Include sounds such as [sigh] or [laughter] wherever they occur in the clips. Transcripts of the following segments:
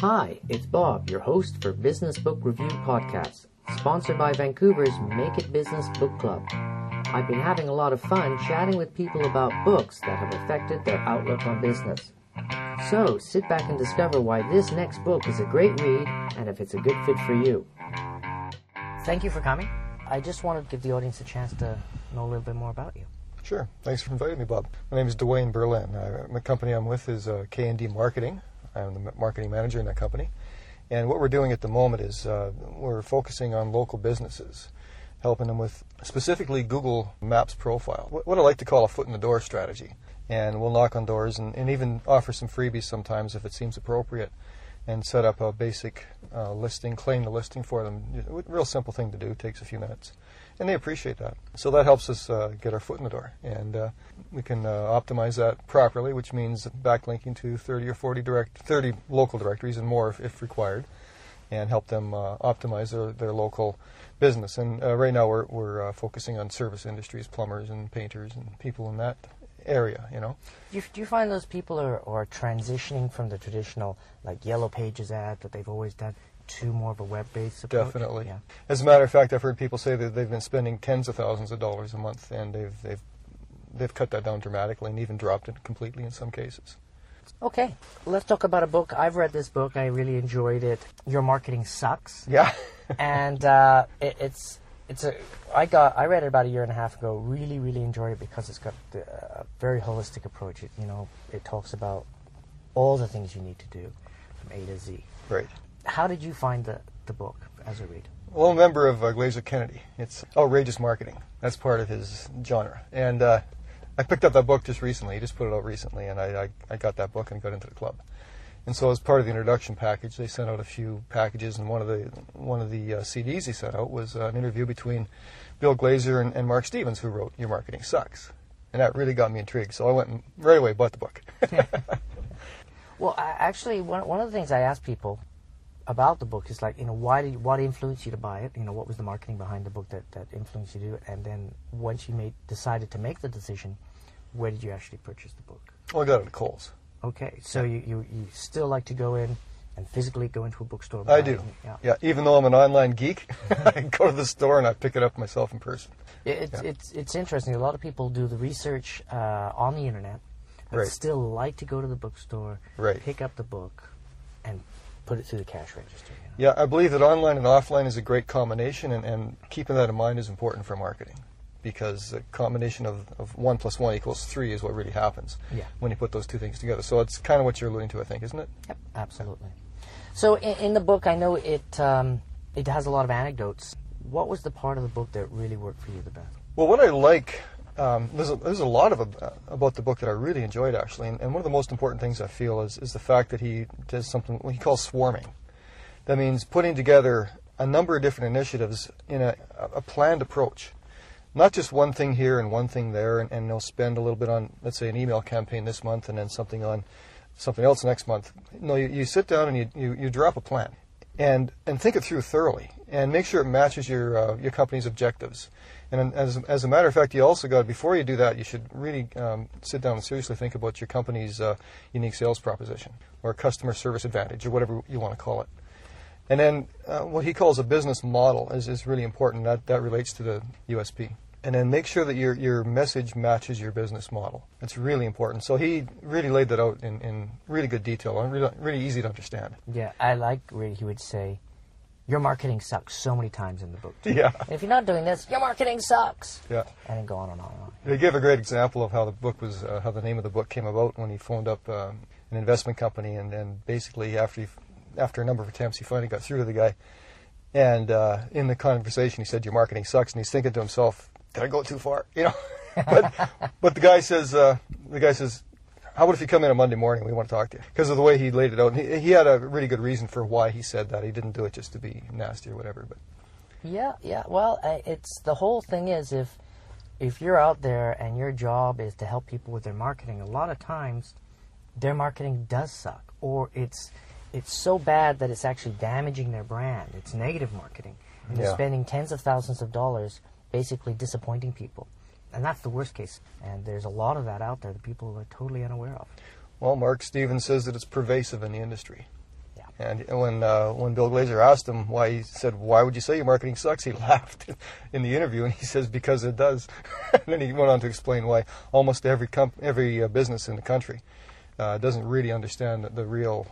Hi, it's Bob, your host for Business Book Review Podcast, sponsored by Vancouver's Make It Business Book Club. I've been having a lot of fun chatting with people about books that have affected their outlook on business. So sit back and discover why this next book is a great read and if it's a good fit for you. Thank you for coming. I just wanted to give the audience a chance to know a little bit more about you. Sure. Thanks for inviting me, Bob. My name is Dwayne Berlin. I, the company I'm with is uh, K&D Marketing. I'm the marketing manager in that company. And what we're doing at the moment is uh, we're focusing on local businesses, helping them with specifically Google Maps profile, what, I like to call a foot in the door strategy. And we'll knock on doors and, and even offer some freebies sometimes if it seems appropriate and set up a basic uh, listing, claim the listing for them. Real simple thing to do, takes a few minutes. And they appreciate that. So that helps us uh, get our foot in the door. And uh, we can uh, optimize that properly, which means backlinking to 30 or 40 direct, 30 local directories and more if, if required, and help them uh, optimize their, their local business. And uh, right now we're, we're focusing on service industries, plumbers and painters and people in that area, you know. Do you, do you find those people are, are transitioning from the traditional like yellow pages ad that they've always done to more of a web-based approach? Definitely. Yeah. As a matter of fact, I've heard people say that they've been spending tens of thousands of dollars a month, and they've they've they've cut that down dramatically, and even dropped it completely in some cases. Okay, let's talk about a book. I've read this book. I really enjoyed it. Your marketing sucks. Yeah. [laughs] and uh, it, it's it's a I got I read it about a year and a half ago. Really, really enjoyed it because it's got a very holistic approach. It you know it talks about all the things you need to do from A to Z. Right. How did you find the the book as a read? Well, I'm a member of uh, Glazer Kennedy. It's outrageous marketing. That's part of his genre. And uh, I picked up that book just recently. He just put it out recently, and I, I, I got that book and got into the club. And so, as part of the introduction package, they sent out a few packages, and one of the one of the uh, CDs they sent out was uh, an interview between Bill Glazer and, and, Mark Stevens, who wrote "Your Marketing Sucks," and that really got me intrigued. So I went and right away bought the book. [laughs] [laughs] well, I, actually, one one of the things I ask people about the book is like, you know, why did what influenced you to buy it? You know, what was the marketing behind the book that, that influenced you to do it? And then once you made decided to make the decision, where did you actually purchase the book? Well, I got it at Coles. Okay, so you, you, you still like to go in and physically go into a bookstore? I do. Yeah. yeah. even though I'm an online geek, [laughs] I go to the store and I pick it up myself in person. It's, yeah. it's, it's interesting. A lot of people do the research uh, on the internet, but right. still like to go to the bookstore, right. pick up the book, and put it through the cash register. You know? Yeah, I believe that online and offline is a great combination, and, and keeping that in mind is important for marketing because the combination of, of 1 plus 1 equals 3 is what really happens yeah. when you put those two things together. So it's kind of what you're alluding to, I think, isn't it? Yep, absolutely. So in, in the book, I know it, um, it has a lot of anecdotes. What was the part of the book that really worked for you the best? Well, what I like, um, there's, a, there's a lot of uh, about the book that I really enjoyed, actually. And, and one of the most important things I feel is, is the fact that he does something he calls swarming. That means putting together a number of different initiatives in a, a planned approach not just one thing here and one thing there, and, and they'll spend a little bit on, let's say, an email campaign this month and then something on something else next month. No, you, you sit down and you, you, you drop a plan and, and think it through thoroughly and make sure it matches your, uh, your company's objectives. And as, as a matter of fact, you also got, before you do that, you should really um, sit down and seriously think about your company's uh, unique sales proposition or customer service advantage or whatever you want to call it. And then uh, what he calls a business model is, is really important. That, that relates to the USP and then make sure that your, your message matches your business model. It's really important. So he really laid that out in, in really good detail and really, really easy to understand. Yeah, I like where he would say, your marketing sucks so many times in the book. Too. [laughs] Yeah. And if you're not doing this, your marketing sucks. Yeah. And then go on and on and on. They give a great example of how the book was, uh, how the name of the book came about when he phoned up um, an investment company, and then basically after he, after a number of attempts, he finally got through to the guy. And uh, in the conversation, he said, "Your marketing sucks," and he's thinking to himself, did I go too far? You know, [laughs] but but the guy says uh, the guy says, how about if you come in on Monday morning? We want to talk to you because of the way he laid it out. He, he, had a really good reason for why he said that. He didn't do it just to be nasty or whatever. But yeah, yeah. Well, it's the whole thing is if if you're out there and your job is to help people with their marketing, a lot of times their marketing does suck, or it's it's so bad that it's actually damaging their brand. It's negative marketing, and yeah. you're spending tens of thousands of dollars basically disappointing people. And that's the worst case. And there's a lot of that out there that people are totally unaware of. Well, Mark Stevens says that it's pervasive in the industry. Yeah. And when uh, when Bill Glazer asked him why, he said, "Why would you say your marketing sucks?" He [laughs] laughed in the interview, and he says, "Because it does." [laughs] and then he went on to explain why almost every comp- every uh, business in the country uh, doesn't really understand the, the real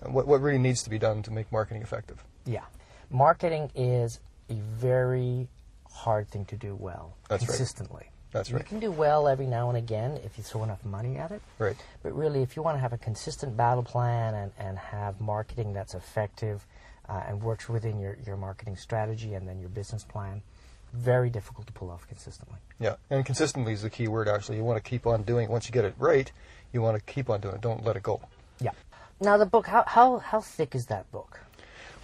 what what really needs to be done to make marketing effective. Yeah. Marketing is a very hard thing to do well That's right. consistently. That's You right. You can do well every now and again if you throw enough money at it. Right. But really, if you want to have a consistent battle plan and, and have marketing that's effective uh, and works within your, your marketing strategy and then your business plan, very difficult to pull off consistently. Yeah, and consistently is the key word. Actually, you want to keep on doing it. Once you get it right, you want to keep on doing it. Don't let it go. Yeah. Now, the book, how, how, how thick is that book?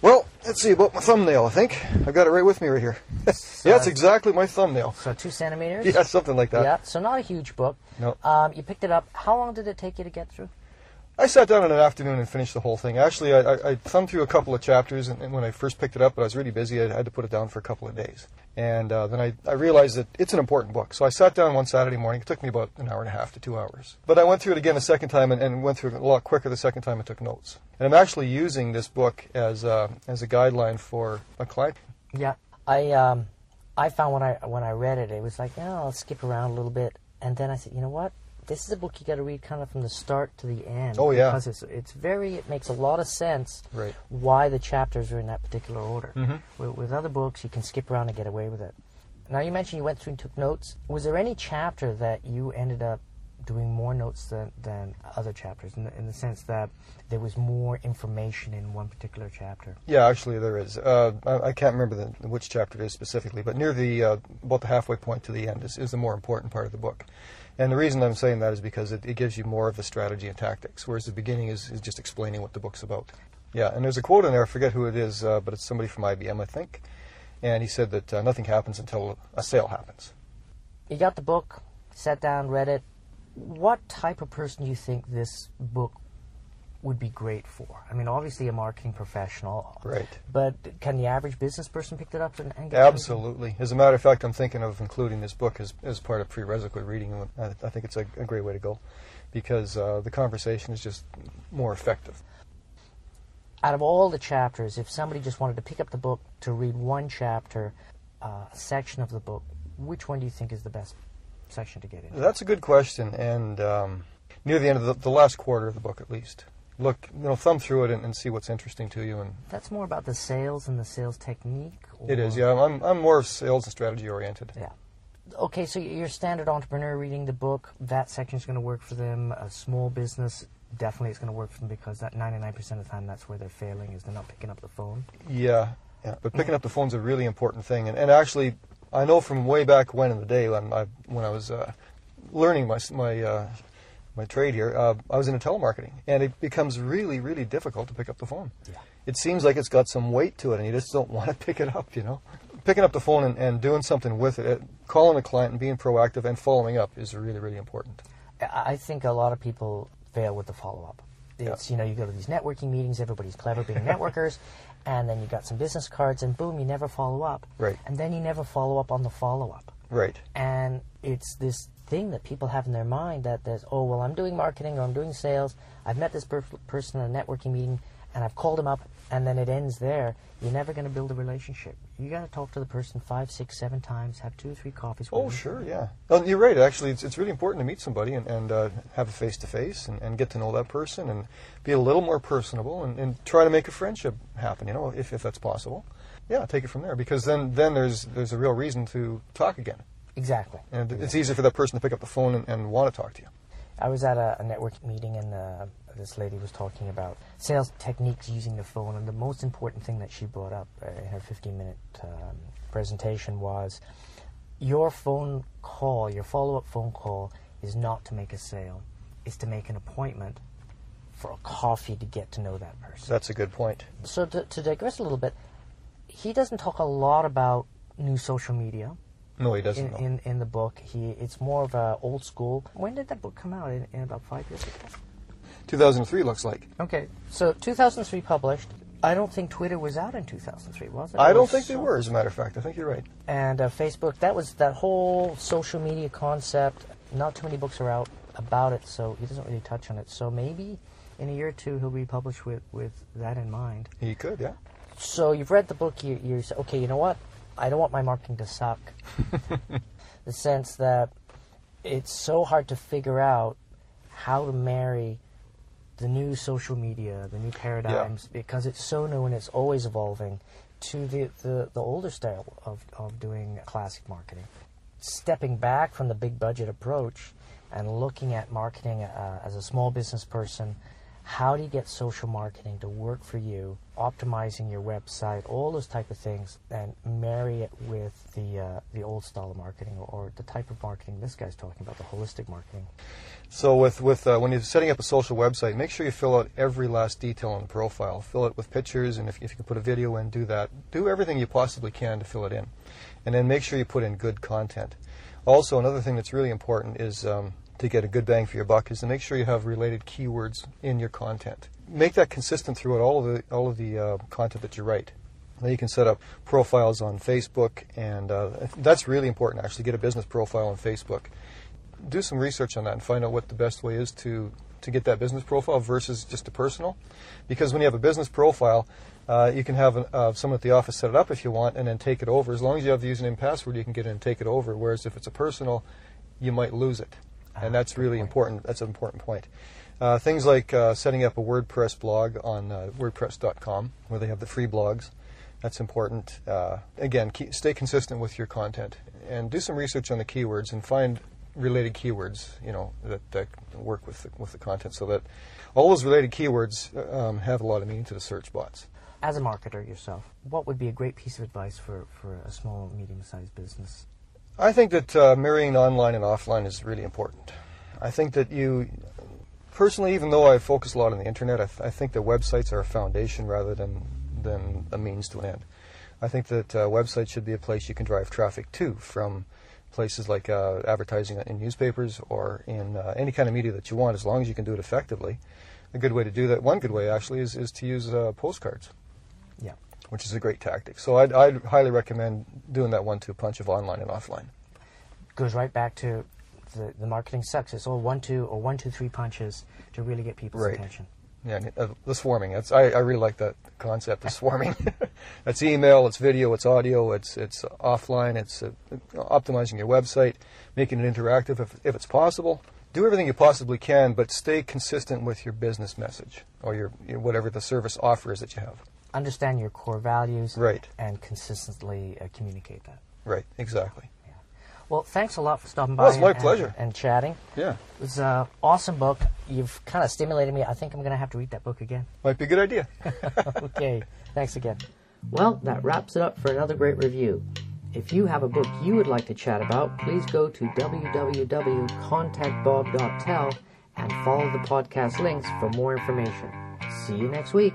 Well, let's see about my thumbnail. I think I've got it right with me right here. [laughs] yeah, it's exactly my thumbnail. So, two centimeters? Yeah, something like that. Yeah, so not a huge book. No. Um, you picked it up. How long did it take you to get through? I sat down in an afternoon and finished the whole thing. Actually, I, I, I thumbed through a couple of chapters, and, and when I first picked it up, but I was really busy. I had to put it down for a couple of days, and uh, then I, I realized that it's an important book. So I sat down one Saturday morning. It took me about an hour and a half to two hours. But I went through it again a second time, and, and went through it a lot quicker the second time I took notes. And I'm actually using this book as a, as a guideline for a client. Yeah, I um, I found when I when I read it, it was like, oh, I'll skip around a little bit, and then I said, you know what? This is a book you got to read kind of from the start to the end. Oh, yeah. because it's it's very it makes a lot of sense. Right. Why the chapters are in that particular order. Mhm. With, with other books, you can skip around and get away with it. Now you mentioned you went through and took notes. Was there any chapter that you ended up doing more notes than, than other chapters, in the, in the sense that there was more information in one particular chapter? Yeah, actually there is. Uh, I, I can't remember the, which chapter it is specifically, but near the uh, about the halfway point to the end is, is the more important part of the book. And the reason I'm saying that is because it, it gives you more of the strategy and tactics, whereas the beginning is, is just explaining what the book's about. Yeah, and there's a quote in there. I forget who it is, uh, but it's somebody from IBM, I think. And he said that uh, nothing happens until a sale happens. You got the book, sat down, read it. What type of person do you think this book would be great for? I mean, obviously a marketing professional, Right. But can the average business person pick it up and, and? Absolutely. As a matter of fact, I'm thinking of including this book as, as part of prerequisite reading. I, I think it's a, a great way to go because uh, the conversation is just more effective. Out of all the chapters, if somebody just wanted to pick up the book to read one chapter, uh, section of the book, which one do you think is the best section to get into? That's a good question, and um, near the end of the, the last quarter of the book, at least, look, you know, thumb through it and, and see what's interesting to you. And That's more about the sales and the sales technique. it is, yeah. I'm I'm more sales and strategy oriented. Yeah. Okay, so your standard entrepreneur reading the book, that section is going to work for them. A small business, definitely it's going to work for them because that 99% of the time that's where they're failing is they're not picking up the phone. Yeah, yeah. But picking up the phone's a really important thing, and, and actually, I know from way back when in the day when I when I was uh, learning my my uh, my trade here, uh, I was into telemarketing, and it becomes really really difficult to pick up the phone. Yeah. It seems like it's got some weight to it, and you just don't want to [laughs] pick it up. You know, picking up the phone and, and doing something with it, calling a client and being proactive and following up is really really important. I think a lot of people fail with the follow up. Yeah. It's, you know, you go to these networking meetings, everybody's clever being [laughs] networkers, and then you got some business cards, and boom, you never follow up. Right. And then you never follow up on the follow up. Right. and it's this thing that people have in their mind that there's oh well i'm doing marketing or i'm doing sales i've met this per- person at a networking meeting and i've called him up and then it ends there you're never going to build a relationship you got to talk to the person five six seven times have two or three coffees with Oh, them. sure, yeah. Well, you're right. Actually, it's, it's really important to meet somebody and, and uh, have a face to face and and get to know that person and be a little more personable and, and try to make a friendship happen. You know, if, if that's possible. Yeah, take it from there because then then there's there's a real reason to talk again, exactly and it's easier for that person to pick up the phone and, and want to talk to you. I was at a, a networking meeting and uh, this lady was talking about sales techniques using the phone, and the most important thing that she brought up uh, in her 15 minute um, presentation was your phone call, your follow up phone call, is not to make a sale, it's to make an appointment for a coffee to get to know that person. That's a good point. So, to, to digress a little bit, he doesn't talk a lot about new social media No, he doesn't in, know. in, in the book. He it's more of a old school. When did that book come out? In, in about five years ago. 2003 looks like. Okay, so 2003 published. I don't think Twitter was out in 2003, was it? I don't think they were, as a matter of fact. I think you're right. And uh, Facebook. That was that whole social media concept. Not too many books are out about it, so he doesn't really touch on it. So maybe in a year or two he'll be published with, with that in mind. He could, yeah. So you've read the book. You you say, okay. You know what? I don't want my marketing to suck. [laughs] the sense that it's so hard to figure out how to marry the new social media, the new paradigms, yeah. because it's so new and it's always evolving, to the, the, the older style of, of doing classic marketing. Stepping back from the big budget approach and looking at marketing uh, as a small business person how do you get social marketing to work for you, optimizing your website, all those type of things, and marry it with the uh, the old style of marketing or, or, the type of marketing this guy's talking about, the holistic marketing. So with with uh, when you're setting up a social website, make sure you fill out every last detail on the profile. Fill it with pictures, and if, if you can put a video in, do that. Do everything you possibly can to fill it in, and then make sure you put in good content. Also, another thing that's really important is um, to get a good bang for your buck is to make sure you have related keywords in your content. Make that consistent throughout all of the all of the uh, content that you write. Now you can set up profiles on Facebook, and uh, that's really important. Actually, get a business profile on Facebook. Do some research on that and find out what the best way is to to get that business profile versus just a personal. Because when you have a business profile, uh, you can have an, uh, someone at the office set it up if you want, and then take it over. As long as you have the username and password, you can get in and take it over. Whereas if it's a personal, you might lose it and that's really important. That's an important point. Uh, things like uh, setting up a WordPress blog on uh, WordPress.com, where they have the free blogs. That's important. Uh, again, keep, stay consistent with your content and do some research on the keywords and find related keywords, you know, that, that work with the, with the content, so that all those related keywords um, have a lot of meaning to the search bots. As a marketer yourself, what would be a great piece of advice for, for a small, medium-sized business? I think that uh, marrying online and offline is really important. I think that you, personally, even though I focus a lot on the internet, I, th- I think that websites are a foundation rather than, than a means to an end. I think that uh, websites should be a place you can drive traffic to from places like uh, advertising in newspapers or in uh, any kind of media that you want, as long as you can do it effectively. A good way to do that, one good way actually, is, is to use uh, postcards. Which is a great tactic. So I'd, I'd highly recommend doing that one-two punch of online and offline. Goes right back to the, the marketing sucks. It's all one-two or one-two-three punches to really get people's right. attention. Yeah, uh, the swarming. That's I, I really like that concept of swarming. [laughs] it's email, it's video, it's audio, it's it's offline, it's uh, optimizing your website, making it interactive if, if it's possible. Do everything you possibly can, but stay consistent with your business message or your, your whatever the service offer is that you have understand your core values right. and consistently uh, communicate that. Right, exactly. Yeah. Well, thanks a lot for stopping by. Well, it's my and, pleasure. And, and, chatting. Yeah. It was an awesome book. You've kind of stimulated me. I think I'm going to have to read that book again. Might be a good idea. [laughs] [laughs] okay. Thanks again. Well, that wraps it up for another great review. If you have a book you would like to chat about, please go to www.contactbob.tel and follow the podcast links for more information. See you next week.